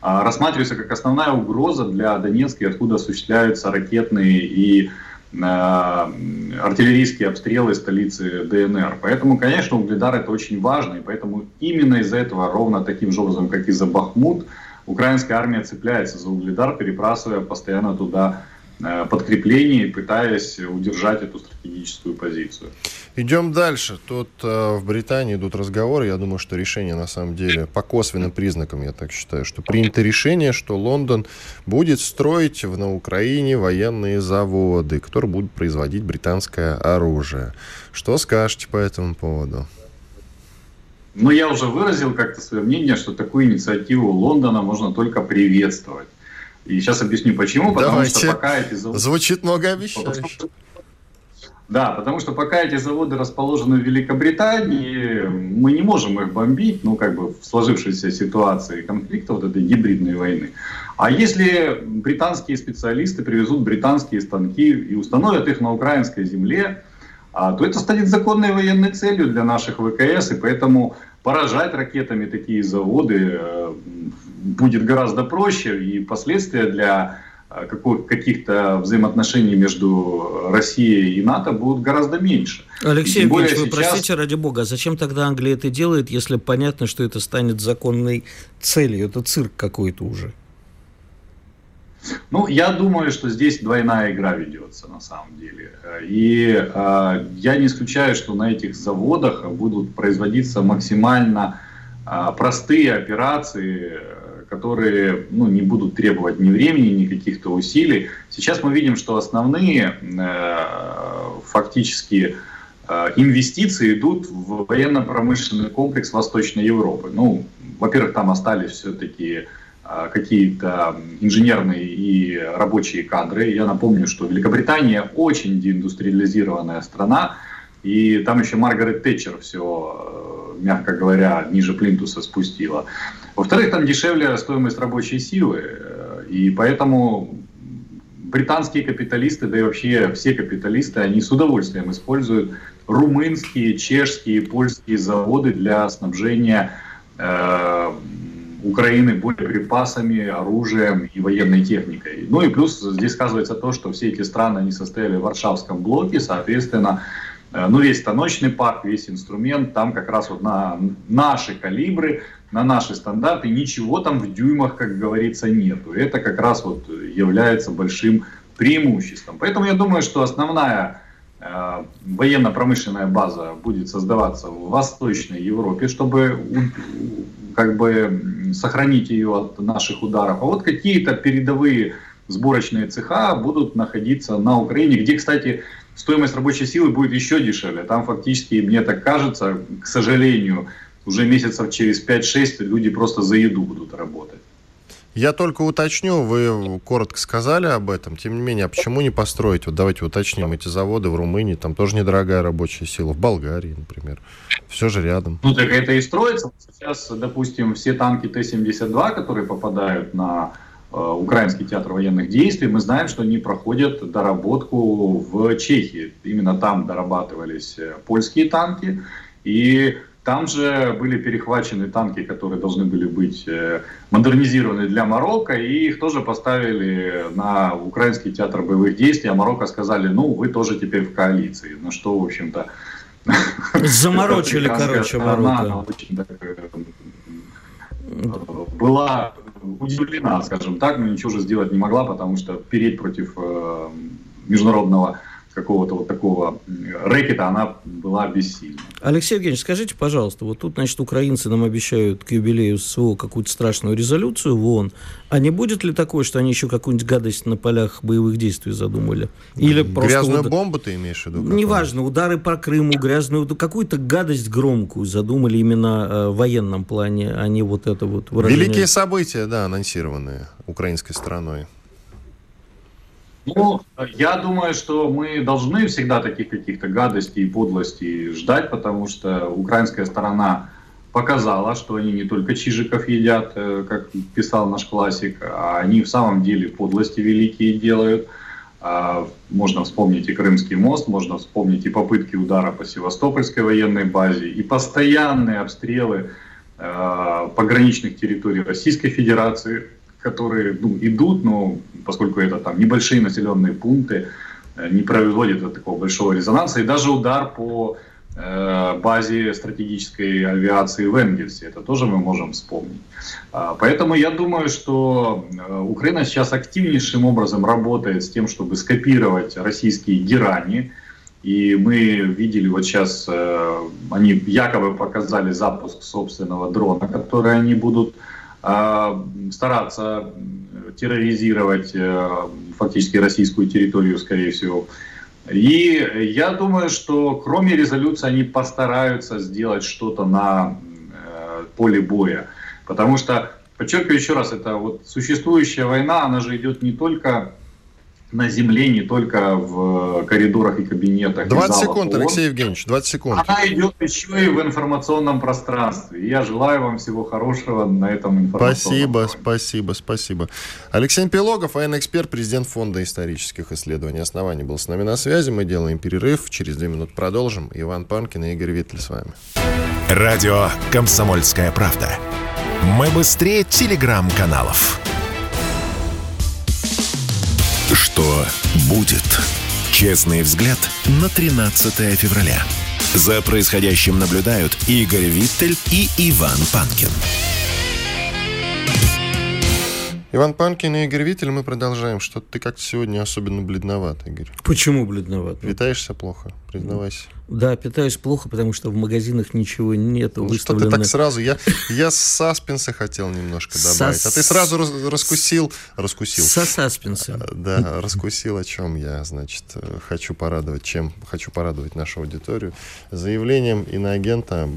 а, рассматривается как основная угроза для Донецка, откуда осуществляются ракетные и артиллерийские обстрелы столицы ДНР. Поэтому, конечно, Угледар это очень важно, и поэтому именно из-за этого, ровно таким же образом, как и за Бахмут, украинская армия цепляется за Угледар, перебрасывая постоянно туда э, подкрепление, пытаясь удержать эту стратегическую позицию. Идем дальше. Тут э, в Британии идут разговоры. Я думаю, что решение на самом деле по косвенным признакам, я так считаю, что принято решение, что Лондон будет строить в, на Украине военные заводы, которые будут производить британское оружие. Что скажете по этому поводу? Ну, я уже выразил как-то свое мнение, что такую инициативу Лондона можно только приветствовать. И сейчас объясню почему. Потому Давайте. что пока эти заводы... Звучит многообещающе. Да, потому что пока эти заводы расположены в Великобритании, мы не можем их бомбить, ну, как бы в сложившейся ситуации конфликта, вот этой гибридной войны. А если британские специалисты привезут британские станки и установят их на украинской земле, а, то это станет законной военной целью для наших ВКС, и поэтому поражать ракетами такие заводы э, будет гораздо проще, и последствия для э, каких-то взаимоотношений между Россией и НАТО будут гораздо меньше. Алексей Евгеньевич, вы сейчас... простите, ради бога, а зачем тогда Англия это делает, если понятно, что это станет законной целью? Это цирк какой-то уже. Ну, я думаю, что здесь двойная игра ведется на самом деле. И э, я не исключаю, что на этих заводах будут производиться максимально э, простые операции, которые ну, не будут требовать ни времени, ни каких-то усилий. Сейчас мы видим, что основные э, фактически э, инвестиции идут в военно-промышленный комплекс Восточной Европы. Ну, во-первых, там остались все-таки а, какие-то инженерные и рабочие кадры. Я напомню, что Великобритания очень деиндустриализированная страна, и там еще Маргарет Тэтчер все, э, мягко говоря, ниже плинтуса спустила. Во-вторых, там дешевле стоимость рабочей силы, э, и поэтому британские капиталисты, да и вообще все капиталисты, они с удовольствием используют румынские, чешские, польские заводы для снабжения э, Украины боеприпасами, оружием и военной техникой. Ну и плюс здесь сказывается то, что все эти страны они состояли в Варшавском блоке, соответственно, ну весь станочный парк, весь инструмент, там как раз вот на наши калибры, на наши стандарты, ничего там в дюймах, как говорится, нету. Это как раз вот является большим преимуществом. Поэтому я думаю, что основная э, военно-промышленная база будет создаваться в Восточной Европе, чтобы как бы сохранить ее от наших ударов. А вот какие-то передовые сборочные цеха будут находиться на Украине, где, кстати, стоимость рабочей силы будет еще дешевле. Там фактически, мне так кажется, к сожалению, уже месяцев через 5-6 люди просто за еду будут работать. Я только уточню, вы коротко сказали об этом, тем не менее, а почему не построить? Вот давайте уточним эти заводы в Румынии, там тоже недорогая рабочая сила, в Болгарии, например. Все же рядом. Ну так это и строится. Сейчас, допустим, все танки Т-72, которые попадают на Украинский театр военных действий, мы знаем, что они проходят доработку в Чехии. Именно там дорабатывались э, польские танки. И там же были перехвачены танки, которые должны были быть э, модернизированы для Марокко, и их тоже поставили на Украинский театр боевых действий, а Марокко сказали, ну, вы тоже теперь в коалиции. На что, в общем-то... Заморочили, короче, Марокко. Э, была удивлена, скажем так, но ничего же сделать не могла, потому что переть против э, международного какого-то вот такого рэкета, она была бессильна. Алексей Евгеньевич, скажите, пожалуйста, вот тут, значит, украинцы нам обещают к юбилею СВО какую-то страшную резолюцию в ООН, а не будет ли такое, что они еще какую-нибудь гадость на полях боевых действий задумали? Или Грязную уд... бомбу ты имеешь в виду? Неважно, удары по Крыму, грязную, какую-то гадость громкую задумали именно э, в военном плане, а не вот это вот выражение. Великие события, да, анонсированные украинской стороной. Ну, я думаю, что мы должны всегда таких каких-то гадостей и подлостей ждать, потому что украинская сторона показала, что они не только чижиков едят, э, как писал наш классик, а они в самом деле подлости великие делают. А, можно вспомнить и Крымский мост, можно вспомнить и попытки удара по Севастопольской военной базе, и постоянные обстрелы э, пограничных территорий Российской Федерации которые ну, идут, но поскольку это там небольшие населенные пункты, э, не производит такого большого резонанса. И даже удар по э, базе стратегической авиации в Энгельсе, это тоже мы можем вспомнить. А, поэтому я думаю, что э, Украина сейчас активнейшим образом работает с тем, чтобы скопировать российские герани. И мы видели вот сейчас, они якобы показали запуск собственного дрона, который они будут а, стараться терроризировать э, фактически российскую территорию, скорее всего. И я думаю, что кроме резолюции они постараются сделать что-то на э, поле боя. Потому что, подчеркиваю еще раз, это вот существующая война, она же идет не только на земле, не только в коридорах и кабинетах. 20 секунд, ООН. Алексей Евгеньевич, 20 секунд. Она идет еще и в информационном пространстве. И я желаю вам всего хорошего на этом информационном Спасибо, фоне. спасибо, спасибо. Алексей Пилогов, военный эксперт, президент Фонда исторических исследований оснований, был с нами на связи. Мы делаем перерыв. Через две минуты продолжим. Иван Панкин и Игорь Виттель с вами. Радио «Комсомольская правда». Мы быстрее телеграм-каналов. Что будет? Честный взгляд на 13 февраля. За происходящим наблюдают Игорь Виттель и Иван Панкин. Иван Панкин и Игорь Виттель, мы продолжаем. Что-то ты как-то сегодня особенно бледноват, Игорь. Почему бледноват? Питаешься плохо, признавайся. Да, питаюсь плохо, потому что в магазинах ничего нет. Ну, выставлено... что ты так сразу? Я, я с саспенса хотел немножко добавить. Со... А ты сразу рас, раскусил. раскусил. Со саспенсом. А, да, раскусил, о чем я, значит, хочу порадовать, чем хочу порадовать нашу аудиторию. Заявлением иноагента,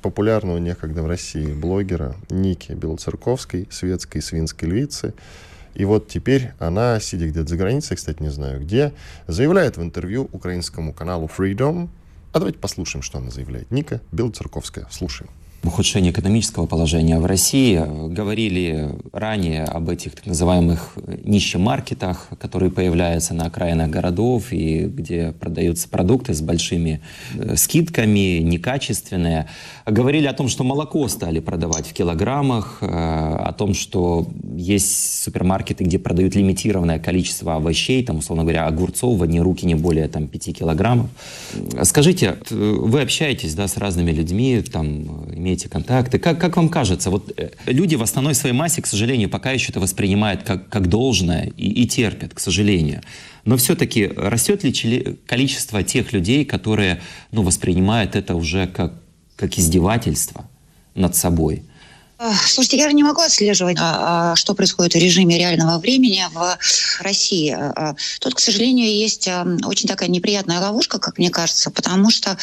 популярного некогда в России блогера Ники Белоцерковской, светской свинской львицы, и вот теперь она, сидя где-то за границей, кстати, не знаю где, заявляет в интервью украинскому каналу Freedom, а давайте послушаем, что она заявляет. Ника Белоцерковская. Слушаем ухудшение экономического положения в России. Говорили ранее об этих так называемых нищемаркетах, которые появляются на окраинах городов и где продаются продукты с большими э, скидками, некачественные. Говорили о том, что молоко стали продавать в килограммах, э, о том, что есть супермаркеты, где продают лимитированное количество овощей, там, условно говоря, огурцов в одни руки не более там, 5 килограммов. Скажите, вы общаетесь да, с разными людьми, там, имеете имеете контакты. Как, как вам кажется, вот э, люди в основной своей массе, к сожалению, пока еще это воспринимают как, как должное и, и терпят, к сожалению. Но все-таки растет ли количество тех людей, которые ну, воспринимают это уже как, как издевательство над собой? Слушайте, я не могу отслеживать, а, а, что происходит в режиме реального времени в России. А, тут, к сожалению, есть очень такая неприятная ловушка, как мне кажется, потому что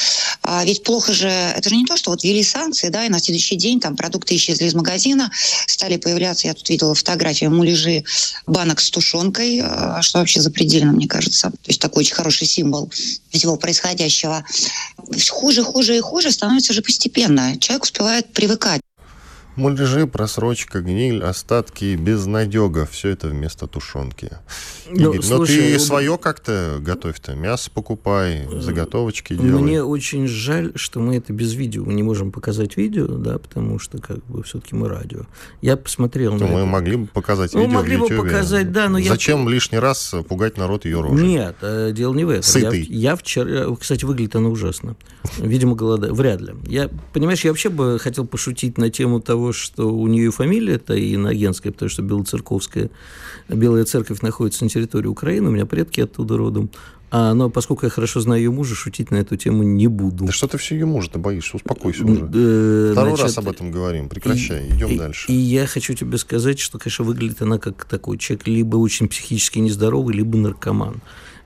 ведь плохо же, это же не то, что вот ввели санкции, да, и на следующий день там продукты исчезли из магазина, стали появляться, я тут видела фотографии муляжи банок с тушенкой, что вообще запредельно, мне кажется. То есть такой очень хороший символ всего происходящего. Хуже, хуже и хуже становится же постепенно. Человек успевает привыкать. Муляжи, просрочка, гниль, остатки, безнадега. Все это вместо тушенки. Ну, Игорь, слушай, но ты свое как-то готовь-то. Мясо покупай, заготовочки делай. Мне очень жаль, что мы это без видео. Мы не можем показать видео, да, потому что как бы все-таки мы радио. Я посмотрел то на Мы это. могли бы показать ну, видео могли в YouTube. бы показать, да, но Зачем я... лишний раз пугать народ ее рожей? Нет, э, дело не в этом. Сытый. Я, я вчера... Кстати, выглядит она ужасно. Видимо, голодает. Вряд ли. Я, понимаешь, я вообще бы хотел пошутить на тему того, что у нее фамилия это иноагентская, потому что Белоцерковская, Белая Церковь находится на территории Украины, у меня предки оттуда родом. А, но поскольку я хорошо знаю ее мужа, шутить на эту тему не буду. Да что ты все ее мужа-то боишься? Успокойся уже. Э, Второй значит, раз об этом говорим. Прекращай, и, идем и, дальше. И я хочу тебе сказать, что, конечно, выглядит она как такой человек либо очень психически нездоровый, либо наркоман.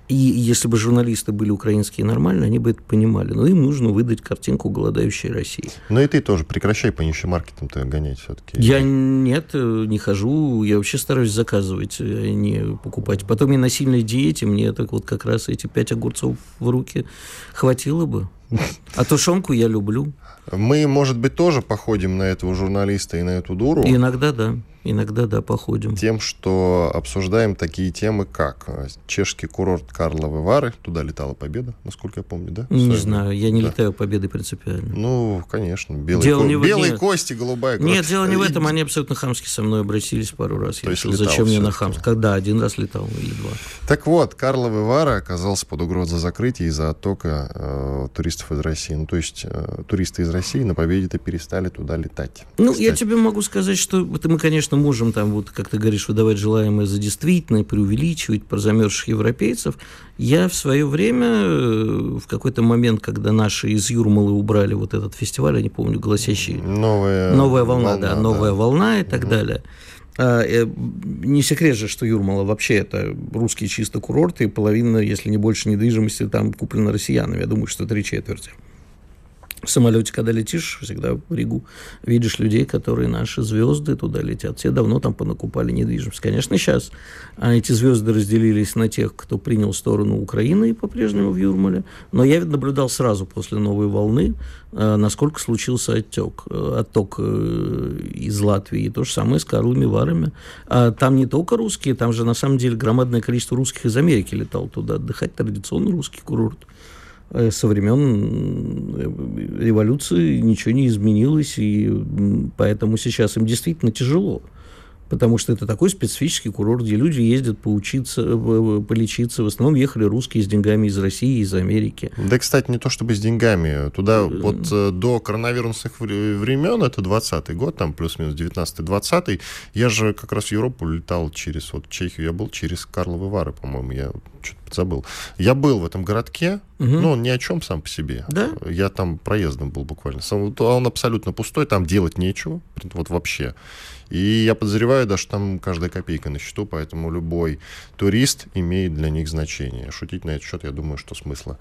И если бы журналисты были украинские нормально, они бы это понимали. Но им нужно выдать картинку голодающей России. Но и ты тоже прекращай по нищим маркетам-то гонять все-таки. Я нет, э, не хожу. Я вообще стараюсь заказывать, а не покупать. Потом я на сильной диете, мне так вот как раз эти пять огурцов в руки хватило бы. А тушенку я люблю. Мы, может быть, тоже походим на этого журналиста и на эту дуру. Иногда да. Иногда, да, походим. Тем, что обсуждаем такие темы, как э, чешский курорт Карловы Вары. Туда летала Победа, насколько я помню, да? Не знаю, я не да. летаю Победы принципиально. Ну, конечно. Белые, дело ко... не в... белые нет. кости, голубая кровь. Нет, дело не в этом. Они абсолютно хамски со мной обратились пару раз. То я есть решил, зачем мне на хамск? Когда? Один раз летал или два. Так вот, Карловы Вары оказался под угрозой закрытия из-за оттока э, туристов из России. Ну, то есть э, туристы из России на Победе-то перестали туда летать. Ну, Кстати. я тебе могу сказать, что это мы, конечно, конечно, можем там, вот, как ты говоришь, выдавать желаемое за действительное, преувеличивать про замерзших европейцев. Я в свое время, э, в какой-то момент, когда наши из Юрмалы убрали вот этот фестиваль, я не помню, гласящий... Новая, новая волна, волна, да, новая да. волна и так угу. далее. А, э, не секрет же, что Юрмала вообще это русские чисто курорты, и половина, если не больше недвижимости там куплена россиянами. Я думаю, что три четверти. В самолете, когда летишь, всегда в Ригу, видишь людей, которые наши звезды туда летят. Все давно там понакупали недвижимость. Конечно, сейчас а эти звезды разделились на тех, кто принял сторону Украины и по-прежнему в Юрмале. Но я наблюдал сразу после новой волны, а, насколько случился оттек, э, отток э, из Латвии. И то же самое с Карлами Варами. А там не только русские, там же на самом деле громадное количество русских из Америки летал туда отдыхать, традиционный русский курорт. Э, со времен революции ничего не изменилось, и поэтому сейчас им действительно тяжело. Потому что это такой специфический курорт, где люди ездят поучиться, э, полечиться. В основном ехали русские с деньгами из России, из Америки. Да, кстати, не то чтобы с деньгами. Туда вот до коронавирусных времен, это 20-й год, там плюс-минус 19-20, я же как раз в Европу летал через вот Чехию, я был через Карловы Вары, по-моему, я что-то забыл. Я был в этом городке, угу. но он ни о чем сам по себе. Да? Я там проездом был буквально. Он абсолютно пустой, там делать нечего, вот вообще. И я подозреваю, даже там каждая копейка на счету, поэтому любой турист имеет для них значение. Шутить на этот счет, я думаю, что смысла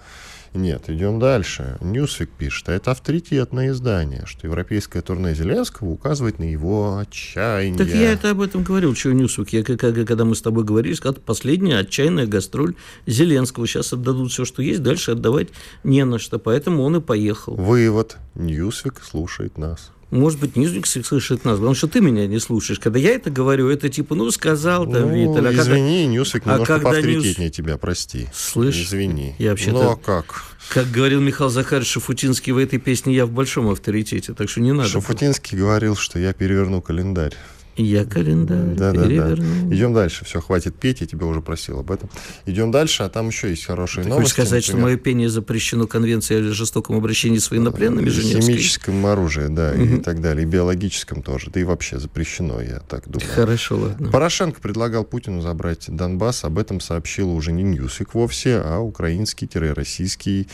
нет. Идем дальше. Newsweek пишет, а это авторитетное издание, что европейское турне Зеленского указывает на его отчаяние. Так я это об этом говорил, что Newsweek. Я, когда мы с тобой говорили, сказал, последняя отчаянная гастроль Зеленского. Сейчас отдадут все, что есть, дальше отдавать не на что. Поэтому он и поехал. Вывод. Newsweek слушает нас может быть, Newsweek слышит нас, потому что ты меня не слушаешь. Когда я это говорю, это типа, ну, сказал там ну, Виталь. А извини, когда... Newsweek немножко а поавторитетнее News... тебя, прости. Слышь? Извини. Я вообще ну, а как? Как говорил Михаил Захарович Шуфутинский в этой песне, я в большом авторитете, так что не надо. Шуфутинский говорил, что я переверну календарь. Я календарь да. Да, да. Идем дальше. Все, хватит петь, я тебя уже просил об этом. Идем дальше, а там еще есть хорошие Ты новости. Хочешь сказать, например, что мое пение запрещено Конвенцией о жестоком обращении с военнопленными Женевской? Химическом оружии, да, угу. и так далее. И биологическом тоже. Да и вообще запрещено, я так думаю. Хорошо, ладно. Порошенко предлагал Путину забрать Донбасс. Об этом сообщил уже не Ньюсик вовсе, а украинский-российский,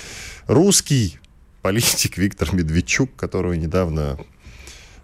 русский политик Виктор Медведчук, которого недавно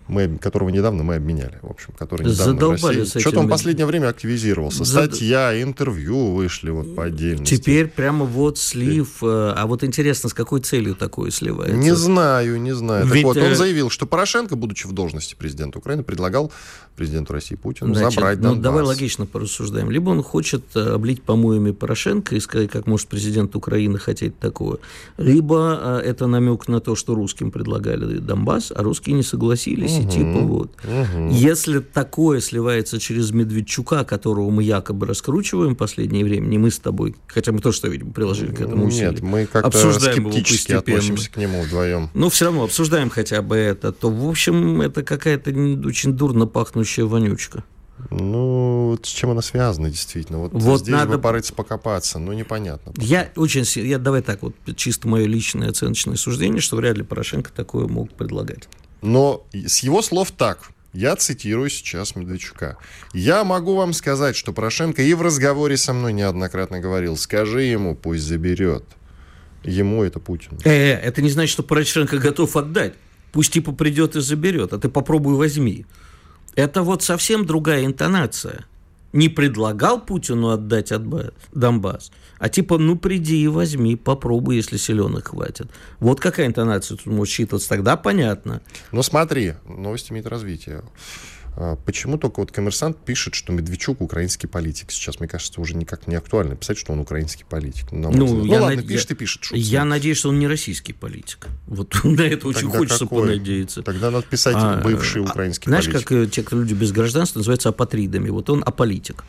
мы, которого недавно мы обменяли, в общем, который недавно Задолбали в России. Что-то он в последнее время активизировался. Зад... Статья, интервью вышли вот по отдельности. Теперь прямо вот слив. Э, а вот интересно, с какой целью такое сливается? Не знаю, не знаю. Ведь... Так вот, он э, заявил, что Порошенко, будучи в должности президента Украины, предлагал президенту России Путину Значит, забрать ну, Донбасс. давай логично порассуждаем. Либо он хочет э, облить помоями Порошенко и сказать, как может президент Украины хотеть такое. Либо это намек на то, что русским предлагали Донбасс, а русские не согласились угу, типа вот. Угу. Если такое сливается через Медведчука, которого мы якобы раскручиваем в последнее время, не мы с тобой, хотя мы тоже, что видим, приложили к этому усилия. Нет, мы как-то скептически относимся к нему вдвоем. Ну, все равно обсуждаем хотя бы это, то, в общем, это какая-то очень дурно пахнущая вонючка. Ну, с чем она связана, действительно? Вот, вот здесь надо... бы порыться, покопаться, но непонятно. Я очень... Я, давай так вот, чисто мое личное оценочное суждение, что вряд ли Порошенко такое мог предлагать. Но с его слов так. Я цитирую сейчас Медведчука. «Я могу вам сказать, что Порошенко и в разговоре со мной неоднократно говорил, скажи ему, пусть заберет». Ему это Путин. Э, -э это не значит, что Порошенко готов отдать. Пусть типа придет и заберет, а ты попробуй возьми. Это вот совсем другая интонация не предлагал Путину отдать Донбасс, а типа, ну, приди и возьми, попробуй, если силенок хватит. Вот какая интонация тут может считываться, тогда понятно. Ну, смотри, новости имеют развитие. А, почему только вот коммерсант пишет, что Медведчук украинский политик? Сейчас, мне кажется, уже никак не актуально писать, что он украинский политик. Ну, ну я ладно, над... пишет и пишет. Шутки. Я надеюсь, что он не российский политик. Вот на это очень Тогда хочется какой? понадеяться. Тогда надо писать а, бывший а, украинский знаешь, политик. Знаешь, как те, кто люди без гражданства, называются апатридами. Вот он аполитик.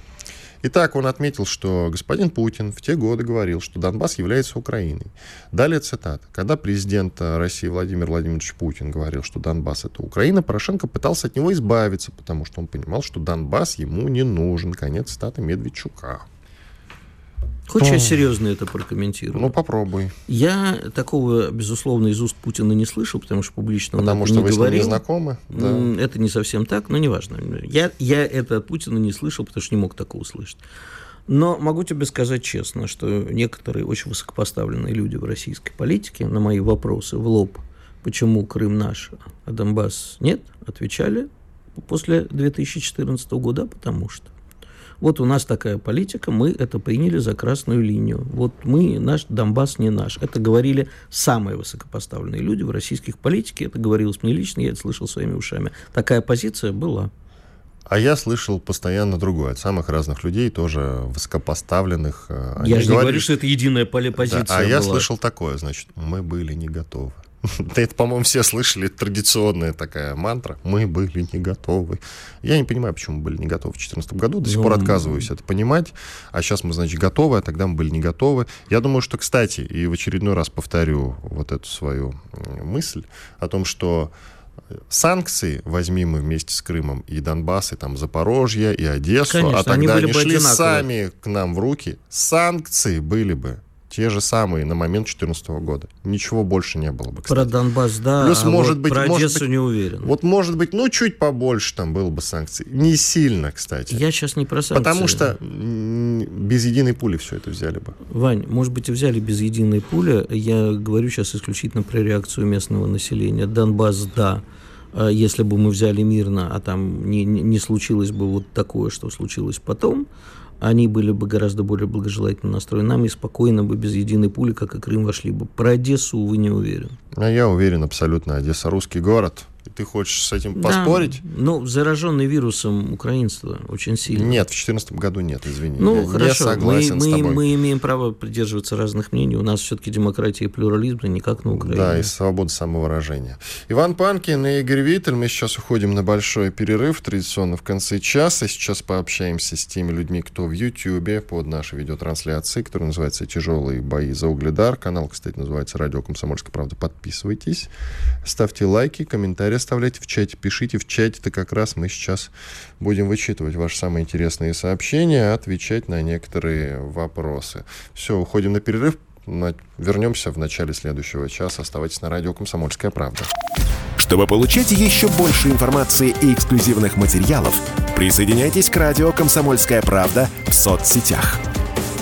Итак, он отметил, что господин Путин в те годы говорил, что Донбасс является Украиной. Далее цитата. Когда президент России Владимир Владимирович Путин говорил, что Донбасс это Украина, Порошенко пытался от него избавиться, потому что он понимал, что Донбасс ему не нужен. Конец цитаты Медведчука. Хочешь, я серьезно это прокомментирую? Ну, попробуй. Я такого, безусловно, из уст Путина не слышал, потому что публично потому он что не вы говорил. С ним не знакомы? Да. Это не совсем так, но неважно. Я, я это от Путина не слышал, потому что не мог такого услышать. Но могу тебе сказать честно, что некоторые очень высокопоставленные люди в российской политике на мои вопросы в лоб, почему Крым наш, а Донбасс нет, отвечали после 2014 года, потому что. Вот у нас такая политика, мы это приняли за красную линию. Вот мы, наш Донбасс не наш. Это говорили самые высокопоставленные люди в российских политике. Это говорилось мне лично, я это слышал своими ушами. Такая позиция была. А я слышал постоянно другое от самых разных людей, тоже высокопоставленных. Э, они я же говорили, не говорю, что это единая позиция да, А была. я слышал такое, значит, мы были не готовы. Это, по-моему, все слышали, традиционная такая мантра. Мы были не готовы. Я не понимаю, почему мы были не готовы в 2014 году. До сих пор ну, отказываюсь это понимать. А сейчас мы, значит, готовы, а тогда мы были не готовы. Я думаю, что, кстати, и в очередной раз повторю вот эту свою мысль о том, что санкции возьми мы вместе с Крымом и Донбасс, и там Запорожье, и Одессу, а Конечно, а тогда они, они шли одинаковые. сами к нам в руки, санкции были бы те же самые на момент 2014 года. Ничего больше не было бы, кстати. Про Донбасс, да, Плюс, а может вот быть, про может Одессу быть, не уверен. Вот, может быть, ну, чуть побольше там было бы санкций. Не сильно, кстати. Я сейчас не про санкции. Потому что без единой пули все это взяли бы. Вань, может быть, и взяли без единой пули. Я говорю сейчас исключительно про реакцию местного населения. Донбасс, да, а если бы мы взяли мирно, а там не, не случилось бы вот такое, что случилось потом, они были бы гораздо более благожелательно настроены нам и спокойно бы без единой пули, как и Крым, вошли бы. Про Одессу, увы, не уверен. А я уверен абсолютно. Одесса русский город. Ты хочешь с этим да, поспорить? Ну, зараженный вирусом украинство очень сильно. Нет, в 2014 году нет, извини. Ну, я хорошо, не согласен мы, с тобой. мы имеем право придерживаться разных мнений. У нас все-таки демократия и плюрализм, а не как на Украине. Да, и свобода самовыражения. Иван Панкин и Игорь Виттель. Мы сейчас уходим на большой перерыв, традиционно в конце часа. Сейчас пообщаемся с теми людьми, кто в Ютьюбе под нашей видеотрансляцией, которая называется «Тяжелые бои за Угледар». Канал, кстати, называется «Радио Комсомольская правда». Подписывайтесь, ставьте лайки, комментарии оставляйте в чате, пишите в чате-то как раз мы сейчас будем вычитывать ваши самые интересные сообщения, отвечать на некоторые вопросы. Все, уходим на перерыв. Вернемся в начале следующего часа. Оставайтесь на радио «Комсомольская правда». Чтобы получать еще больше информации и эксклюзивных материалов, присоединяйтесь к радио «Комсомольская правда» в соцсетях –